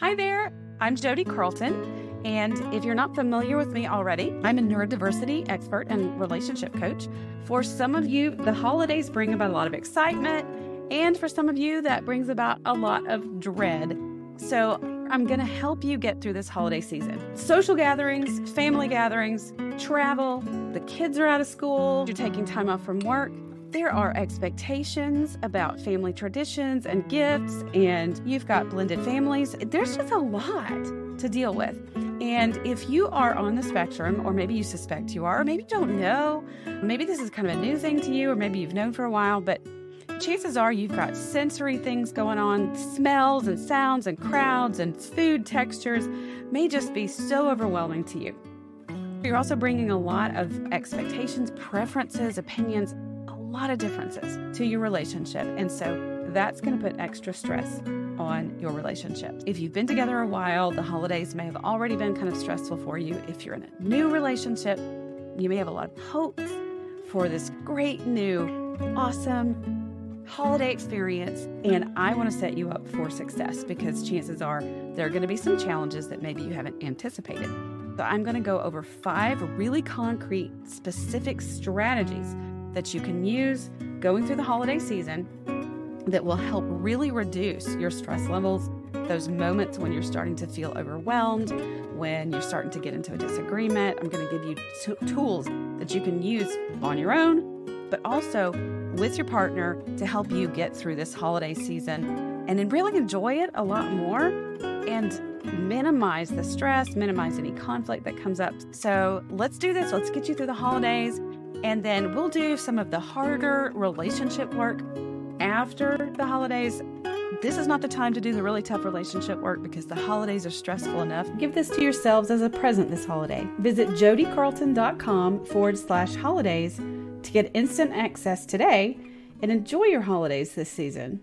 Hi there, I'm Jodi Carlton. And if you're not familiar with me already, I'm a neurodiversity expert and relationship coach. For some of you, the holidays bring about a lot of excitement, and for some of you, that brings about a lot of dread. So, I'm going to help you get through this holiday season. Social gatherings, family gatherings, travel, the kids are out of school, you're taking time off from work. There are expectations about family traditions and gifts, and you've got blended families. There's just a lot to deal with. And if you are on the spectrum, or maybe you suspect you are, or maybe you don't know, maybe this is kind of a new thing to you, or maybe you've known for a while, but chances are you've got sensory things going on, smells and sounds and crowds and food textures may just be so overwhelming to you. You're also bringing a lot of expectations, preferences, opinions, lot of differences to your relationship. And so that's going to put extra stress on your relationship. If you've been together a while, the holidays may have already been kind of stressful for you. If you're in a new relationship, you may have a lot of hopes for this great new, awesome holiday experience. And I want to set you up for success because chances are there are going to be some challenges that maybe you haven't anticipated. So I'm going to go over five really concrete, specific strategies that you can use going through the holiday season that will help really reduce your stress levels, those moments when you're starting to feel overwhelmed, when you're starting to get into a disagreement. I'm going to give you t- tools that you can use on your own, but also with your partner to help you get through this holiday season and really enjoy it a lot more and minimize the stress, minimize any conflict that comes up. So let's do this. Let's get you through the holidays. And then we'll do some of the harder relationship work after the holidays. This is not the time to do the really tough relationship work because the holidays are stressful enough. Give this to yourselves as a present this holiday. Visit jodicarlton.com forward slash holidays to get instant access today and enjoy your holidays this season.